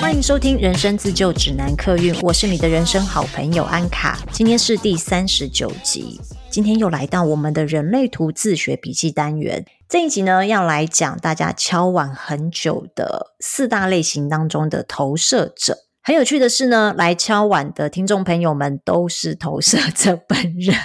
欢迎收听《人生自救指南》客运，我是你的人生好朋友安卡。今天是第三十九集，今天又来到我们的人类图自学笔记单元。这一集呢，要来讲大家敲碗很久的四大类型当中的投射者。很有趣的是呢，来敲碗的听众朋友们都是投射者本人。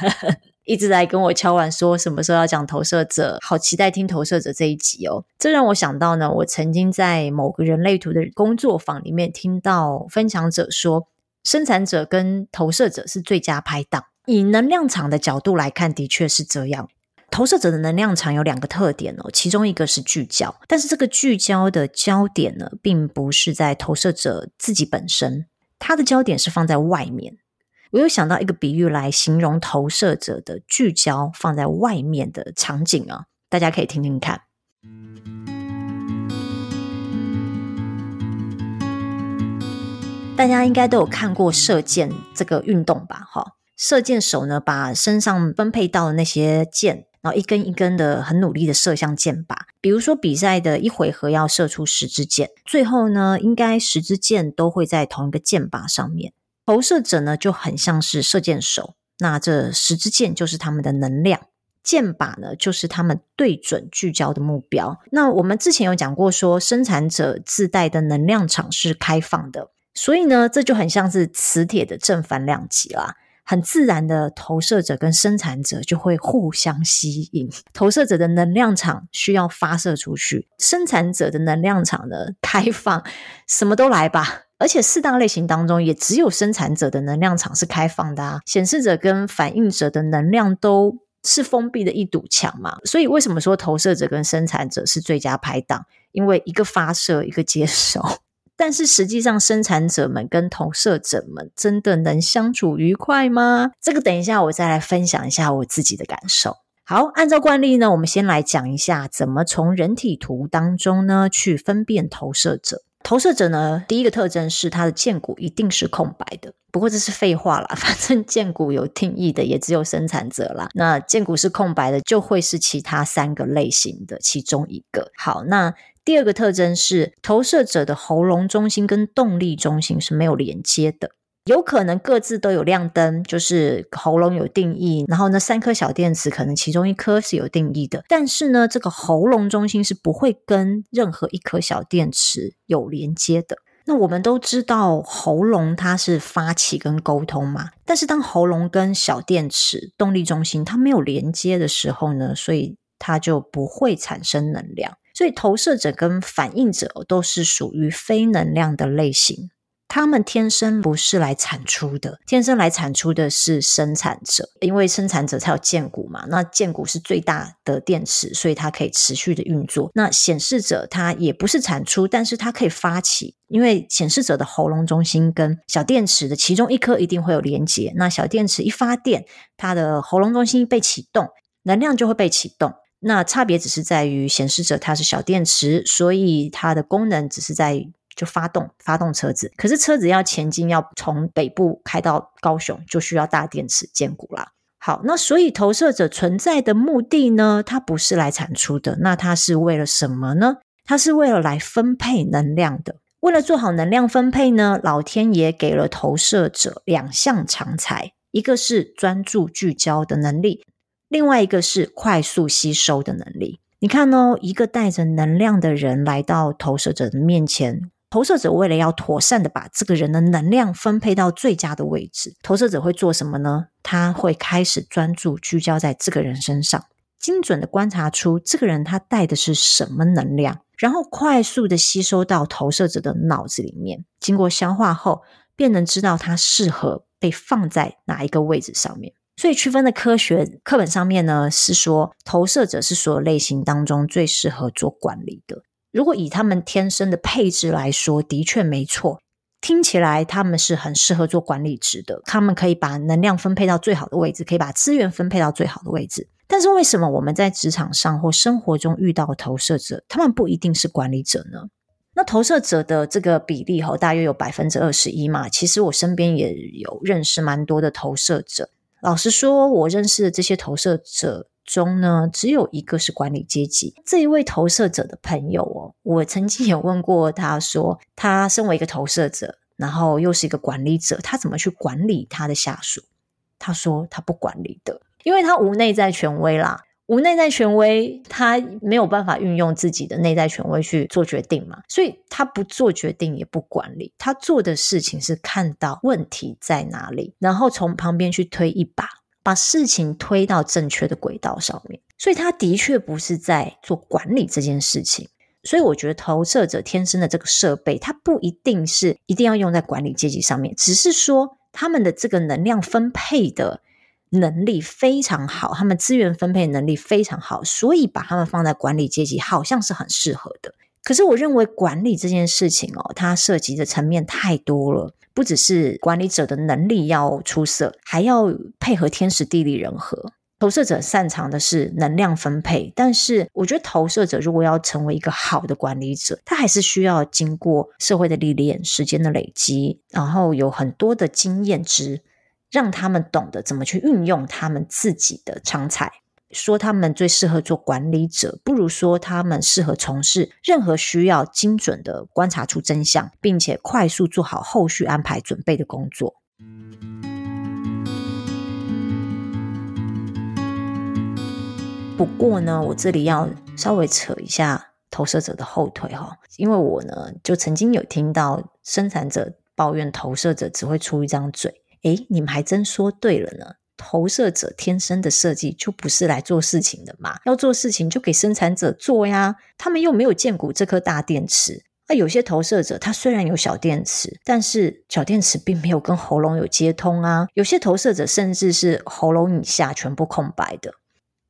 一直在跟我敲碗说什么时候要讲投射者，好期待听投射者这一集哦。这让我想到呢，我曾经在某个人类图的工作坊里面听到分享者说，生产者跟投射者是最佳拍档。以能量场的角度来看，的确是这样。投射者的能量场有两个特点哦，其中一个是聚焦，但是这个聚焦的焦点呢，并不是在投射者自己本身，它的焦点是放在外面。我有想到一个比喻来形容投射者的聚焦放在外面的场景啊，大家可以听听看。大家应该都有看过射箭这个运动吧？哈，射箭手呢，把身上分配到的那些箭，然后一根一根的很努力的射向箭靶。比如说比赛的一回合要射出十支箭，最后呢，应该十支箭都会在同一个箭靶上面。投射者呢，就很像是射箭手，那这十支箭就是他们的能量，箭靶呢，就是他们对准聚焦的目标。那我们之前有讲过说，生产者自带的能量场是开放的，所以呢，这就很像是磁铁的正反两极啦。很自然的，投射者跟生产者就会互相吸引。投射者的能量场需要发射出去，生产者的能量场呢，开放，什么都来吧。而且四大类型当中，也只有生产者的能量场是开放的啊，显示者跟反映者的能量都是封闭的一堵墙嘛。所以为什么说投射者跟生产者是最佳拍档？因为一个发射，一个接收。但是实际上，生产者们跟投射者们真的能相处愉快吗？这个等一下我再来分享一下我自己的感受。好，按照惯例呢，我们先来讲一下怎么从人体图当中呢去分辨投射者。投射者呢，第一个特征是他的荐骨一定是空白的。不过这是废话啦，反正荐骨有定义的也只有生产者啦。那荐骨是空白的，就会是其他三个类型的其中一个。好，那第二个特征是投射者的喉咙中心跟动力中心是没有连接的。有可能各自都有亮灯，就是喉咙有定义，然后呢，三颗小电池可能其中一颗是有定义的，但是呢，这个喉咙中心是不会跟任何一颗小电池有连接的。那我们都知道喉咙它是发起跟沟通嘛，但是当喉咙跟小电池动力中心它没有连接的时候呢，所以它就不会产生能量。所以投射者跟反应者都是属于非能量的类型。他们天生不是来产出的，天生来产出的是生产者，因为生产者才有荐骨嘛。那荐骨是最大的电池，所以它可以持续的运作。那显示者它也不是产出，但是它可以发起，因为显示者的喉咙中心跟小电池的其中一颗一定会有连接。那小电池一发电，它的喉咙中心被启动，能量就会被启动。那差别只是在于显示者它是小电池，所以它的功能只是在。就发动发动车子，可是车子要前进，要从北部开到高雄，就需要大电池荐骨啦。好，那所以投射者存在的目的呢，它不是来产出的，那它是为了什么呢？它是为了来分配能量的。为了做好能量分配呢，老天爷给了投射者两项长才，一个是专注聚焦的能力，另外一个是快速吸收的能力。你看哦，一个带着能量的人来到投射者的面前。投射者为了要妥善的把这个人的能量分配到最佳的位置，投射者会做什么呢？他会开始专注聚焦在这个人身上，精准的观察出这个人他带的是什么能量，然后快速的吸收到投射者的脑子里面，经过消化后，便能知道他适合被放在哪一个位置上面。所以区分的科学课本上面呢，是说投射者是所有类型当中最适合做管理的。如果以他们天生的配置来说，的确没错，听起来他们是很适合做管理职的。他们可以把能量分配到最好的位置，可以把资源分配到最好的位置。但是为什么我们在职场上或生活中遇到的投射者，他们不一定是管理者呢？那投射者的这个比例哈，大约有百分之二十一嘛。其实我身边也有认识蛮多的投射者。老实说，我认识的这些投射者，中呢，只有一个是管理阶级。这一位投射者的朋友哦，我曾经有问过他说，他身为一个投射者，然后又是一个管理者，他怎么去管理他的下属？他说他不管理的，因为他无内在权威啦。无内在权威，他没有办法运用自己的内在权威去做决定嘛，所以他不做决定，也不管理。他做的事情是看到问题在哪里，然后从旁边去推一把，把事情推到正确的轨道上面。所以他的确不是在做管理这件事情。所以我觉得投射者天生的这个设备，它不一定是一定要用在管理阶级上面，只是说他们的这个能量分配的。能力非常好，他们资源分配能力非常好，所以把他们放在管理阶级好像是很适合的。可是我认为管理这件事情哦，它涉及的层面太多了，不只是管理者的能力要出色，还要配合天时地利人和。投射者擅长的是能量分配，但是我觉得投射者如果要成为一个好的管理者，他还是需要经过社会的历练、时间的累积，然后有很多的经验值。让他们懂得怎么去运用他们自己的长才。说他们最适合做管理者，不如说他们适合从事任何需要精准的观察出真相，并且快速做好后续安排准备的工作。不过呢，我这里要稍微扯一下投射者的后腿哈，因为我呢就曾经有听到生产者抱怨投射者只会出一张嘴。诶，你们还真说对了呢。投射者天生的设计就不是来做事情的嘛，要做事情就给生产者做呀。他们又没有荐骨这颗大电池。那有些投射者他虽然有小电池，但是小电池并没有跟喉咙有接通啊。有些投射者甚至是喉咙以下全部空白的。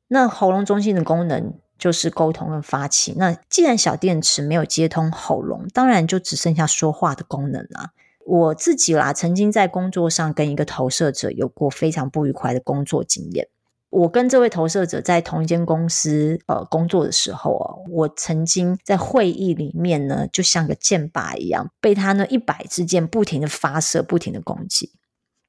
那喉咙中心的功能就是沟通跟发起。那既然小电池没有接通喉咙，当然就只剩下说话的功能了。我自己啦，曾经在工作上跟一个投射者有过非常不愉快的工作经验。我跟这位投射者在同一间公司呃工作的时候啊，我曾经在会议里面呢，就像个箭靶一样，被他呢一百支箭不停的发射，不停的攻击。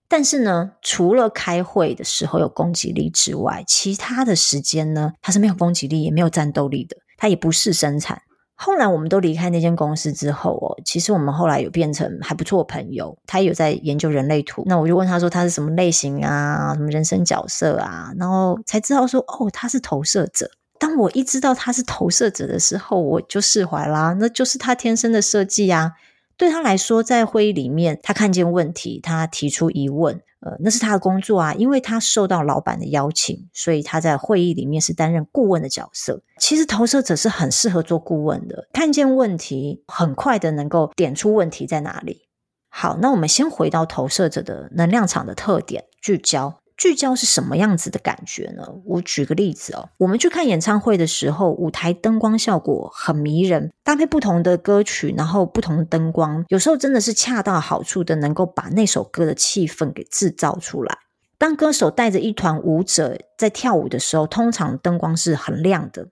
但是呢，除了开会的时候有攻击力之外，其他的时间呢，他是没有攻击力，也没有战斗力的，他也不是生产。后来我们都离开那间公司之后哦，其实我们后来有变成还不错朋友。他有在研究人类图，那我就问他说他是什么类型啊，什么人生角色啊，然后才知道说哦，他是投射者。当我一知道他是投射者的时候，我就释怀啦，那就是他天生的设计啊。对他来说，在会议里面，他看见问题，他提出疑问。呃，那是他的工作啊，因为他受到老板的邀请，所以他在会议里面是担任顾问的角色。其实投射者是很适合做顾问的，看见问题，很快的能够点出问题在哪里。好，那我们先回到投射者的能量场的特点，聚焦。聚焦是什么样子的感觉呢？我举个例子哦，我们去看演唱会的时候，舞台灯光效果很迷人，搭配不同的歌曲，然后不同的灯光，有时候真的是恰到好处的，能够把那首歌的气氛给制造出来。当歌手带着一团舞者在跳舞的时候，通常灯光是很亮的。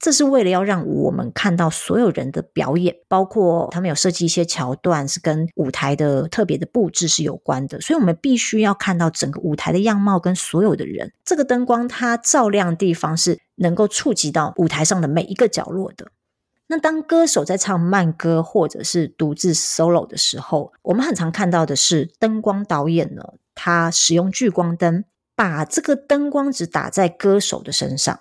这是为了要让我们看到所有人的表演，包括他们有设计一些桥段是跟舞台的特别的布置是有关的，所以我们必须要看到整个舞台的样貌跟所有的人。这个灯光它照亮的地方是能够触及到舞台上的每一个角落的。那当歌手在唱慢歌或者是独自 solo 的时候，我们很常看到的是灯光导演呢，他使用聚光灯，把这个灯光只打在歌手的身上。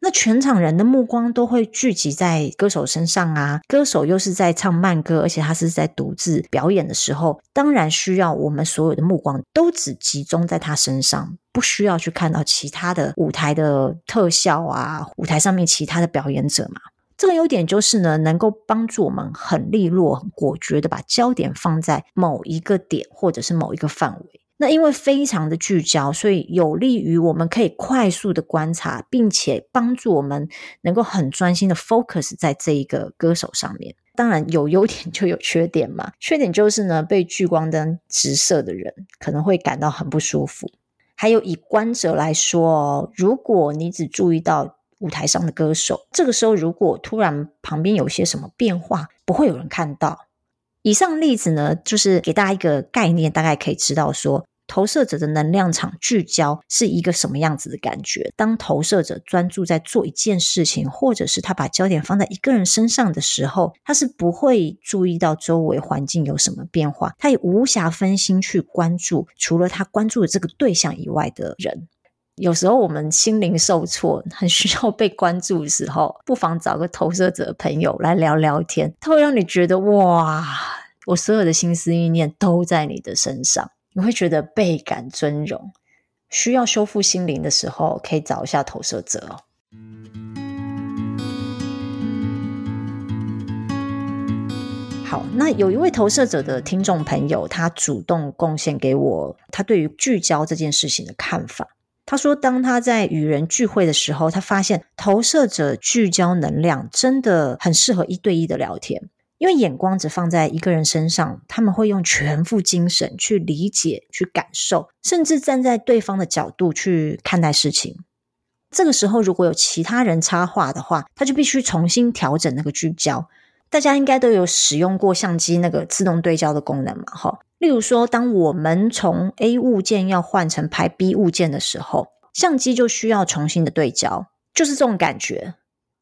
那全场人的目光都会聚集在歌手身上啊，歌手又是在唱慢歌，而且他是在独自表演的时候，当然需要我们所有的目光都只集中在他身上，不需要去看到其他的舞台的特效啊，舞台上面其他的表演者嘛。这个优点就是呢，能够帮助我们很利落、很果决的把焦点放在某一个点或者是某一个范围。那因为非常的聚焦，所以有利于我们可以快速的观察，并且帮助我们能够很专心的 focus 在这一个歌手上面。当然有优点就有缺点嘛，缺点就是呢，被聚光灯直射的人可能会感到很不舒服。还有以观者来说哦，如果你只注意到舞台上的歌手，这个时候如果突然旁边有些什么变化，不会有人看到。以上例子呢，就是给大家一个概念，大概可以知道说，投射者的能量场聚焦是一个什么样子的感觉。当投射者专注在做一件事情，或者是他把焦点放在一个人身上的时候，他是不会注意到周围环境有什么变化，他也无暇分心去关注除了他关注的这个对象以外的人。有时候我们心灵受挫，很需要被关注的时候，不妨找个投射者的朋友来聊聊天，他会让你觉得哇，我所有的心思意念都在你的身上，你会觉得倍感尊荣。需要修复心灵的时候，可以找一下投射者哦。好，那有一位投射者的听众朋友，他主动贡献给我他对于聚焦这件事情的看法。他说，当他在与人聚会的时候，他发现投射者聚焦能量真的很适合一对一的聊天，因为眼光只放在一个人身上，他们会用全副精神去理解、去感受，甚至站在对方的角度去看待事情。这个时候，如果有其他人插话的话，他就必须重新调整那个聚焦。大家应该都有使用过相机那个自动对焦的功能嘛？哈。例如说，当我们从 A 物件要换成拍 B 物件的时候，相机就需要重新的对焦，就是这种感觉。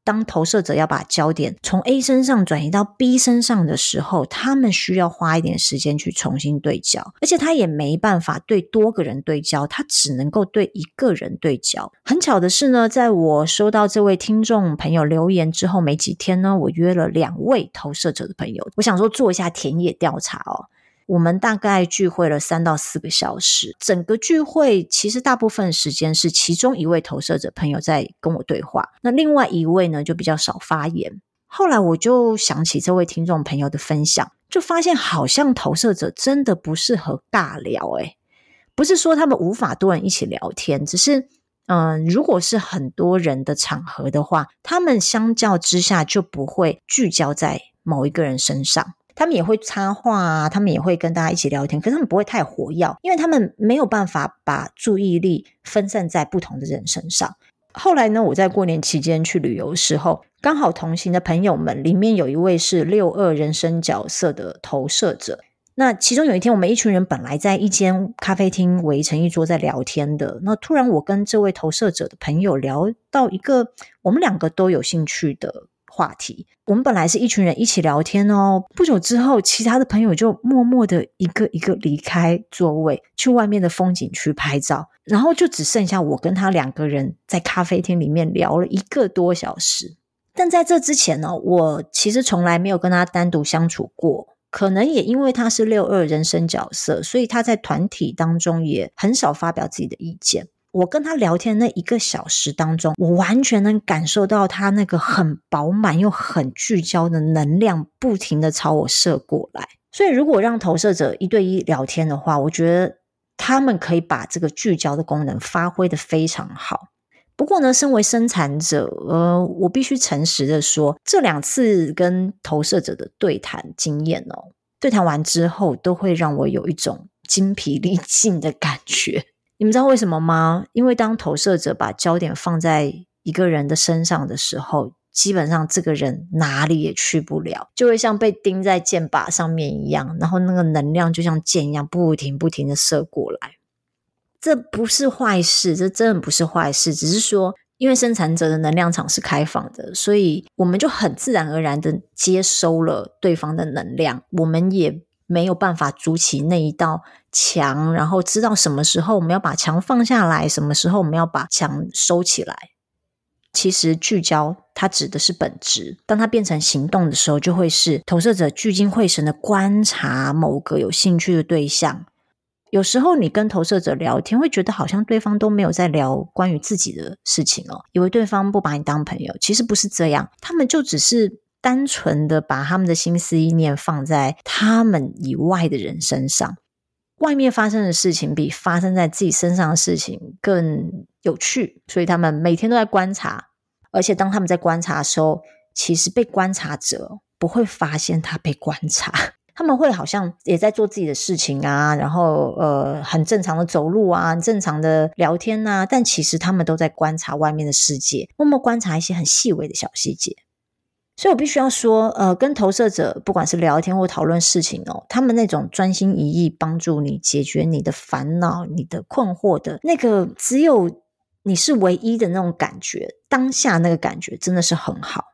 当投射者要把焦点从 A 身上转移到 B 身上的时候，他们需要花一点时间去重新对焦，而且他也没办法对多个人对焦，他只能够对一个人对焦。很巧的是呢，在我收到这位听众朋友留言之后没几天呢，我约了两位投射者的朋友，我想说做一下田野调查哦。我们大概聚会了三到四个小时，整个聚会其实大部分时间是其中一位投射者朋友在跟我对话，那另外一位呢就比较少发言。后来我就想起这位听众朋友的分享，就发现好像投射者真的不适合尬聊，诶，不是说他们无法多人一起聊天，只是嗯、如果是很多人的场合的话，他们相较之下就不会聚焦在某一个人身上。他们也会插话啊，他们也会跟大家一起聊天，可是他们不会太活跃，因为他们没有办法把注意力分散在不同的人身上。后来呢，我在过年期间去旅游的时候，刚好同行的朋友们里面有一位是六二人生角色的投射者。那其中有一天，我们一群人本来在一间咖啡厅围成一桌在聊天的，那突然我跟这位投射者的朋友聊到一个我们两个都有兴趣的话题，我们本来是一群人一起聊天哦。不久之后，其他的朋友就默默的一个一个离开座位，去外面的风景区拍照，然后就只剩下我跟他两个人在咖啡厅里面聊了一个多小时。但在这之前呢，我其实从来没有跟他单独相处过，可能也因为他是六二人生角色，所以他在团体当中也很少发表自己的意见。我跟他聊天那一个小时当中，我完全能感受到他那个很饱满又很聚焦的能量，不停的朝我射过来。所以，如果让投射者一对一聊天的话，我觉得他们可以把这个聚焦的功能发挥得非常好。不过呢，身为生产者，呃，我必须诚实的说，这两次跟投射者的对谈经验哦，对谈完之后，都会让我有一种精疲力尽的感觉。你们知道为什么吗？因为当投射者把焦点放在一个人的身上的时候，基本上这个人哪里也去不了，就会像被钉在箭靶上面一样，然后那个能量就像箭一样不停不停的射过来。这不是坏事，这真的不是坏事，只是说，因为生产者的能量场是开放的，所以我们就很自然而然的接收了对方的能量，我们也。没有办法筑起那一道墙，然后知道什么时候我们要把墙放下来，什么时候我们要把墙收起来。其实聚焦它指的是本质，当它变成行动的时候，就会是投射者聚精会神的观察某个有兴趣的对象。有时候你跟投射者聊天，会觉得好像对方都没有在聊关于自己的事情哦，以为对方不把你当朋友，其实不是这样，他们就只是。单纯的把他们的心思意念放在他们以外的人身上，外面发生的事情比发生在自己身上的事情更有趣，所以他们每天都在观察。而且当他们在观察的时候，其实被观察者不会发现他被观察，他们会好像也在做自己的事情啊，然后呃很正常的走路啊，正常的聊天啊，但其实他们都在观察外面的世界，默默观察一些很细微的小细节。所以我必须要说，呃，跟投射者不管是聊天或讨论事情哦，他们那种专心一意帮助你解决你的烦恼、你的困惑的那个，只有你是唯一的那种感觉，当下那个感觉真的是很好。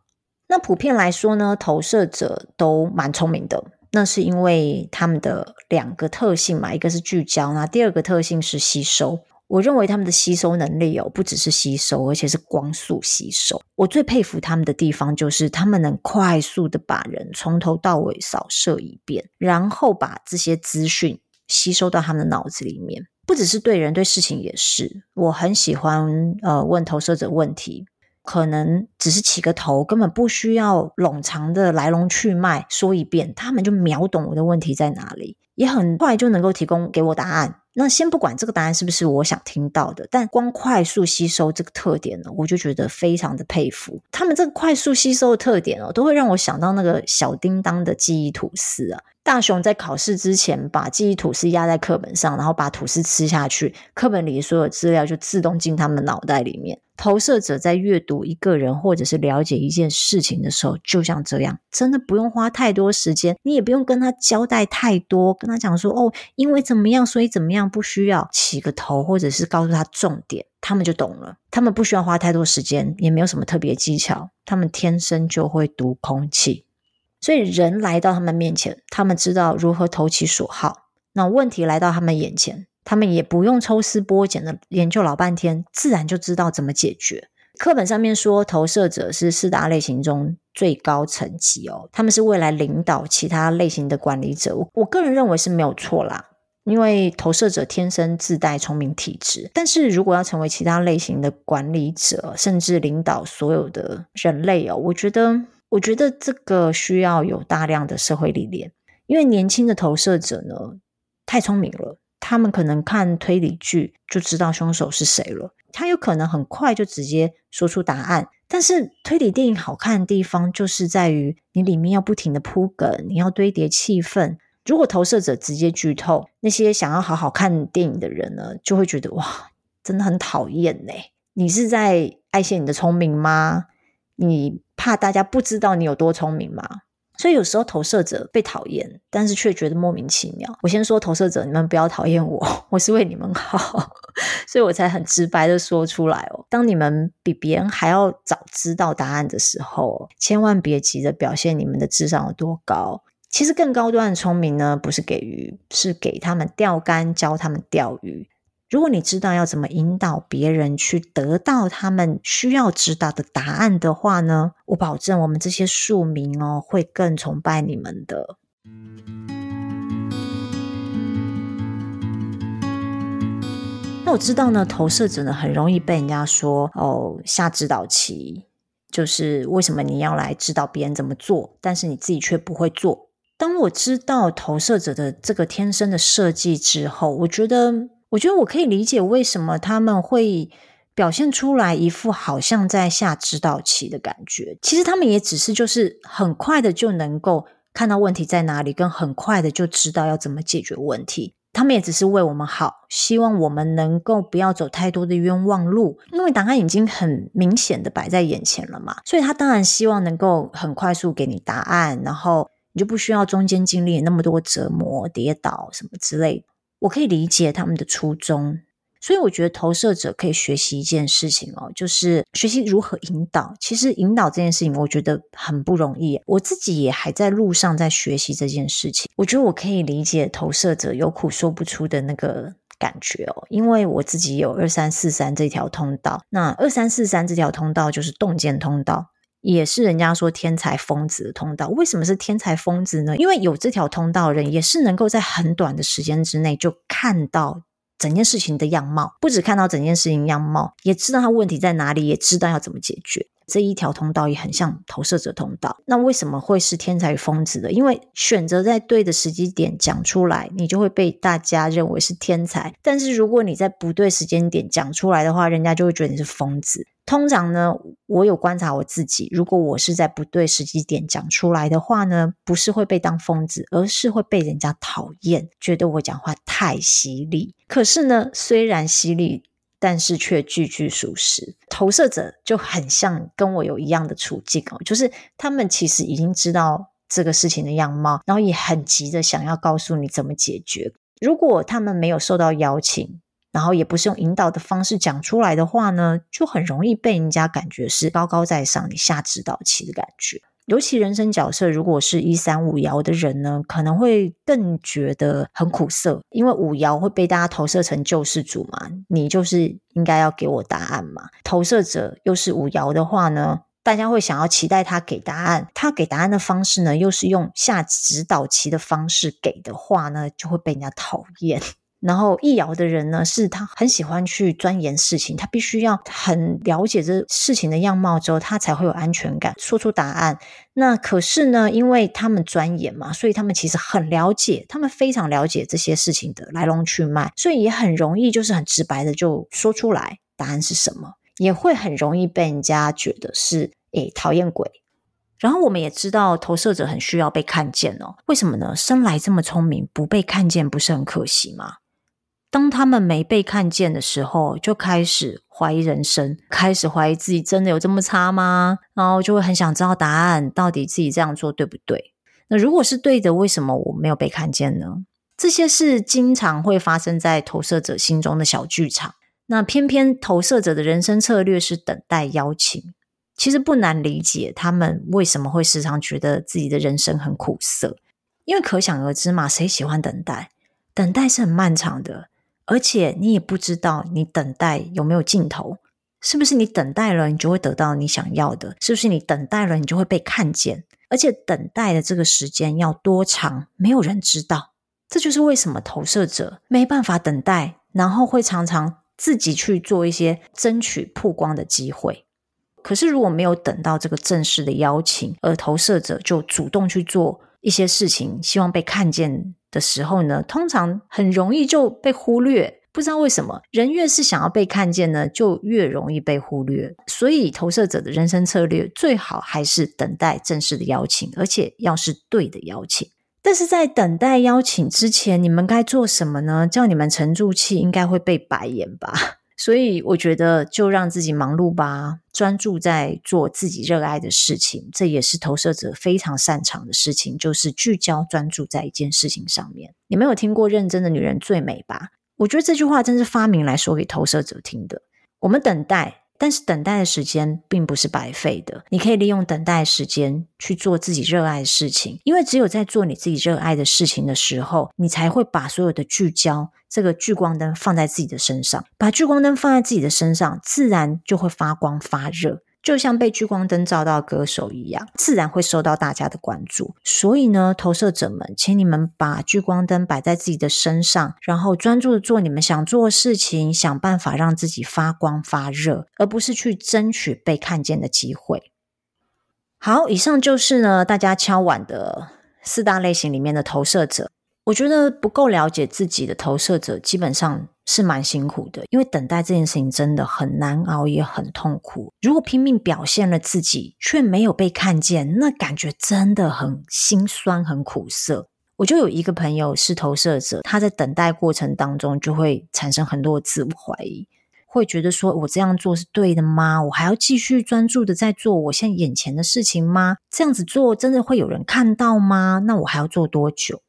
那普遍来说呢，投射者都蛮聪明的，那是因为他们的两个特性嘛，一个是聚焦，那第二个特性是吸收。我认为他们的吸收能力哦，不只是吸收，而且是光速吸收。我最佩服他们的地方就是，他们能快速的把人从头到尾扫射一遍，然后把这些资讯吸收到他们的脑子里面。不只是对人，对事情也是。我很喜欢呃问投射者问题，可能只是起个头，根本不需要冗长的来龙去脉说一遍，他们就秒懂我的问题在哪里，也很快就能够提供给我答案。那先不管这个答案是不是我想听到的，但光快速吸收这个特点呢，我就觉得非常的佩服。他们这个快速吸收的特点哦，都会让我想到那个小叮当的记忆吐司啊。大雄在考试之前把记忆吐司压在课本上，然后把吐司吃下去，课本里所有资料就自动进他们脑袋里面。投射者在阅读一个人或者是了解一件事情的时候，就像这样，真的不用花太多时间，你也不用跟他交代太多，跟他讲说哦，因为怎么样，所以怎么样，不需要起个头，或者是告诉他重点，他们就懂了。他们不需要花太多时间，也没有什么特别技巧，他们天生就会读空气。所以人来到他们面前，他们知道如何投其所好。那问题来到他们眼前，他们也不用抽丝剥茧的研究老半天，自然就知道怎么解决。课本上面说，投射者是四大类型中最高层级哦，他们是未来领导其他类型的管理者。我个人认为是没有错啦，因为投射者天生自带聪明体质。但是如果要成为其他类型的管理者，甚至领导所有的人类哦，我觉得。我觉得这个需要有大量的社会历练，因为年轻的投射者呢，太聪明了，他们可能看推理剧就知道凶手是谁了，他有可能很快就直接说出答案。但是推理电影好看的地方就是在于你里面要不停的铺梗，你要堆叠气氛。如果投射者直接剧透，那些想要好好看电影的人呢，就会觉得哇，真的很讨厌呢。你是在爱惜你的聪明吗？你怕大家不知道你有多聪明吗？所以有时候投射者被讨厌，但是却觉得莫名其妙。我先说投射者，你们不要讨厌我，我是为你们好，所以我才很直白的说出来哦。当你们比别人还要早知道答案的时候，千万别急着表现你们的智商有多高。其实更高端的聪明呢，不是给鱼，是给他们钓竿，教他们钓鱼。如果你知道要怎么引导别人去得到他们需要知道的答案的话呢，我保证我们这些庶民哦会更崇拜你们的。那我知道呢，投射者呢很容易被人家说哦下指导棋，就是为什么你要来指导别人怎么做，但是你自己却不会做。当我知道投射者的这个天生的设计之后，我觉得。我觉得我可以理解为什么他们会表现出来一副好像在下指导棋的感觉。其实他们也只是就是很快的就能够看到问题在哪里，跟很快的就知道要怎么解决问题。他们也只是为我们好，希望我们能够不要走太多的冤枉路，因为答案已经很明显的摆在眼前了嘛。所以他当然希望能够很快速给你答案，然后你就不需要中间经历那么多折磨、跌倒什么之类的。我可以理解他们的初衷，所以我觉得投射者可以学习一件事情哦，就是学习如何引导。其实引导这件事情，我觉得很不容易。我自己也还在路上，在学习这件事情。我觉得我可以理解投射者有苦说不出的那个感觉哦，因为我自己有二三四三这条通道。那二三四三这条通道就是洞见通道。也是人家说天才疯子的通道，为什么是天才疯子呢？因为有这条通道的人，也是能够在很短的时间之内就看到整件事情的样貌，不止看到整件事情样貌，也知道他问题在哪里，也知道要怎么解决。这一条通道也很像投射者通道。那为什么会是天才疯子的？因为选择在对的时机点讲出来，你就会被大家认为是天才。但是如果你在不对时间点讲出来的话，人家就会觉得你是疯子。通常呢，我有观察我自己，如果我是在不对时机点讲出来的话呢，不是会被当疯子，而是会被人家讨厌，觉得我讲话太犀利。可是呢，虽然犀利，但是却句句属实。投射者就很像跟我有一样的处境哦，就是他们其实已经知道这个事情的样貌，然后也很急着想要告诉你怎么解决。如果他们没有受到邀请，然后也不是用引导的方式讲出来的话呢，就很容易被人家感觉是高高在上，你下指导棋的感觉。尤其人生角色如果是一三五爻的人呢，可能会更觉得很苦涩，因为五爻会被大家投射成救世主嘛，你就是应该要给我答案嘛。投射者又是五爻的话呢，大家会想要期待他给答案，他给答案的方式呢，又是用下指导棋的方式给的话呢，就会被人家讨厌。然后易爻的人呢，是他很喜欢去钻研事情，他必须要很了解这事情的样貌之后，他才会有安全感，说出答案。那可是呢，因为他们钻研嘛，所以他们其实很了解，他们非常了解这些事情的来龙去脉，所以也很容易就是很直白的就说出来答案是什么，也会很容易被人家觉得是诶讨厌鬼。然后我们也知道投射者很需要被看见哦，为什么呢？生来这么聪明，不被看见不是很可惜吗？当他们没被看见的时候，就开始怀疑人生，开始怀疑自己真的有这么差吗？然后就会很想知道答案，到底自己这样做对不对？那如果是对的，为什么我没有被看见呢？这些是经常会发生在投射者心中的小剧场。那偏偏投射者的人生策略是等待邀请，其实不难理解他们为什么会时常觉得自己的人生很苦涩，因为可想而知嘛，谁喜欢等待？等待是很漫长的。而且你也不知道你等待有没有尽头，是不是你等待了，你就会得到你想要的？是不是你等待了，你就会被看见？而且等待的这个时间要多长，没有人知道。这就是为什么投射者没办法等待，然后会常常自己去做一些争取曝光的机会。可是如果没有等到这个正式的邀请，而投射者就主动去做一些事情，希望被看见。的时候呢，通常很容易就被忽略。不知道为什么，人越是想要被看见呢，就越容易被忽略。所以，投射者的人生策略最好还是等待正式的邀请，而且要是对的邀请。但是在等待邀请之前，你们该做什么呢？叫你们沉住气，应该会被白眼吧。所以我觉得，就让自己忙碌吧，专注在做自己热爱的事情。这也是投射者非常擅长的事情，就是聚焦专注在一件事情上面。你没有听过“认真的女人最美”吧？我觉得这句话真是发明来说给投射者听的。我们等待。但是等待的时间并不是白费的，你可以利用等待时间去做自己热爱的事情，因为只有在做你自己热爱的事情的时候，你才会把所有的聚焦，这个聚光灯放在自己的身上，把聚光灯放在自己的身上，自然就会发光发热。就像被聚光灯照到歌手一样，自然会受到大家的关注。所以呢，投射者们，请你们把聚光灯摆在自己的身上，然后专注的做你们想做的事情，想办法让自己发光发热，而不是去争取被看见的机会。好，以上就是呢，大家敲碗的四大类型里面的投射者。我觉得不够了解自己的投射者，基本上是蛮辛苦的，因为等待这件事情真的很难熬，也很痛苦。如果拼命表现了自己，却没有被看见，那感觉真的很心酸、很苦涩。我就有一个朋友是投射者，他在等待过程当中就会产生很多自我怀疑，会觉得说：“我这样做是对的吗？我还要继续专注的在做我现在眼前的事情吗？这样子做真的会有人看到吗？那我还要做多久？”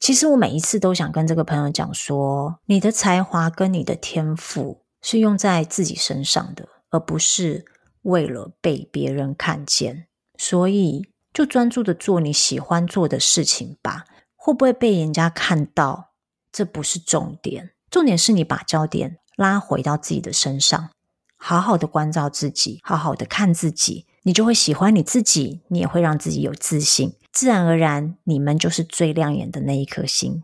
其实我每一次都想跟这个朋友讲说，你的才华跟你的天赋是用在自己身上的，而不是为了被别人看见。所以就专注的做你喜欢做的事情吧。会不会被人家看到，这不是重点，重点是你把焦点拉回到自己的身上，好好的关照自己，好好的看自己，你就会喜欢你自己，你也会让自己有自信。自然而然，你们就是最亮眼的那一颗星。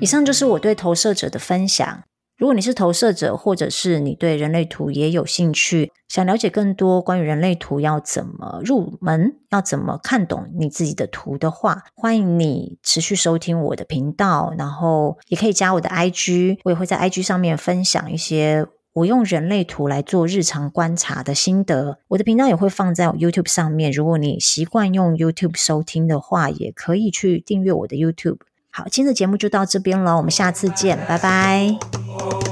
以上就是我对投射者的分享。如果你是投射者，或者是你对人类图也有兴趣，想了解更多关于人类图要怎么入门，要怎么看懂你自己的图的话，欢迎你持续收听我的频道，然后也可以加我的 IG，我也会在 IG 上面分享一些。我用人类图来做日常观察的心得。我的频道也会放在 YouTube 上面，如果你习惯用 YouTube 收听的话，也可以去订阅我的 YouTube。好，今天的节目就到这边了，我们下次见，拜拜。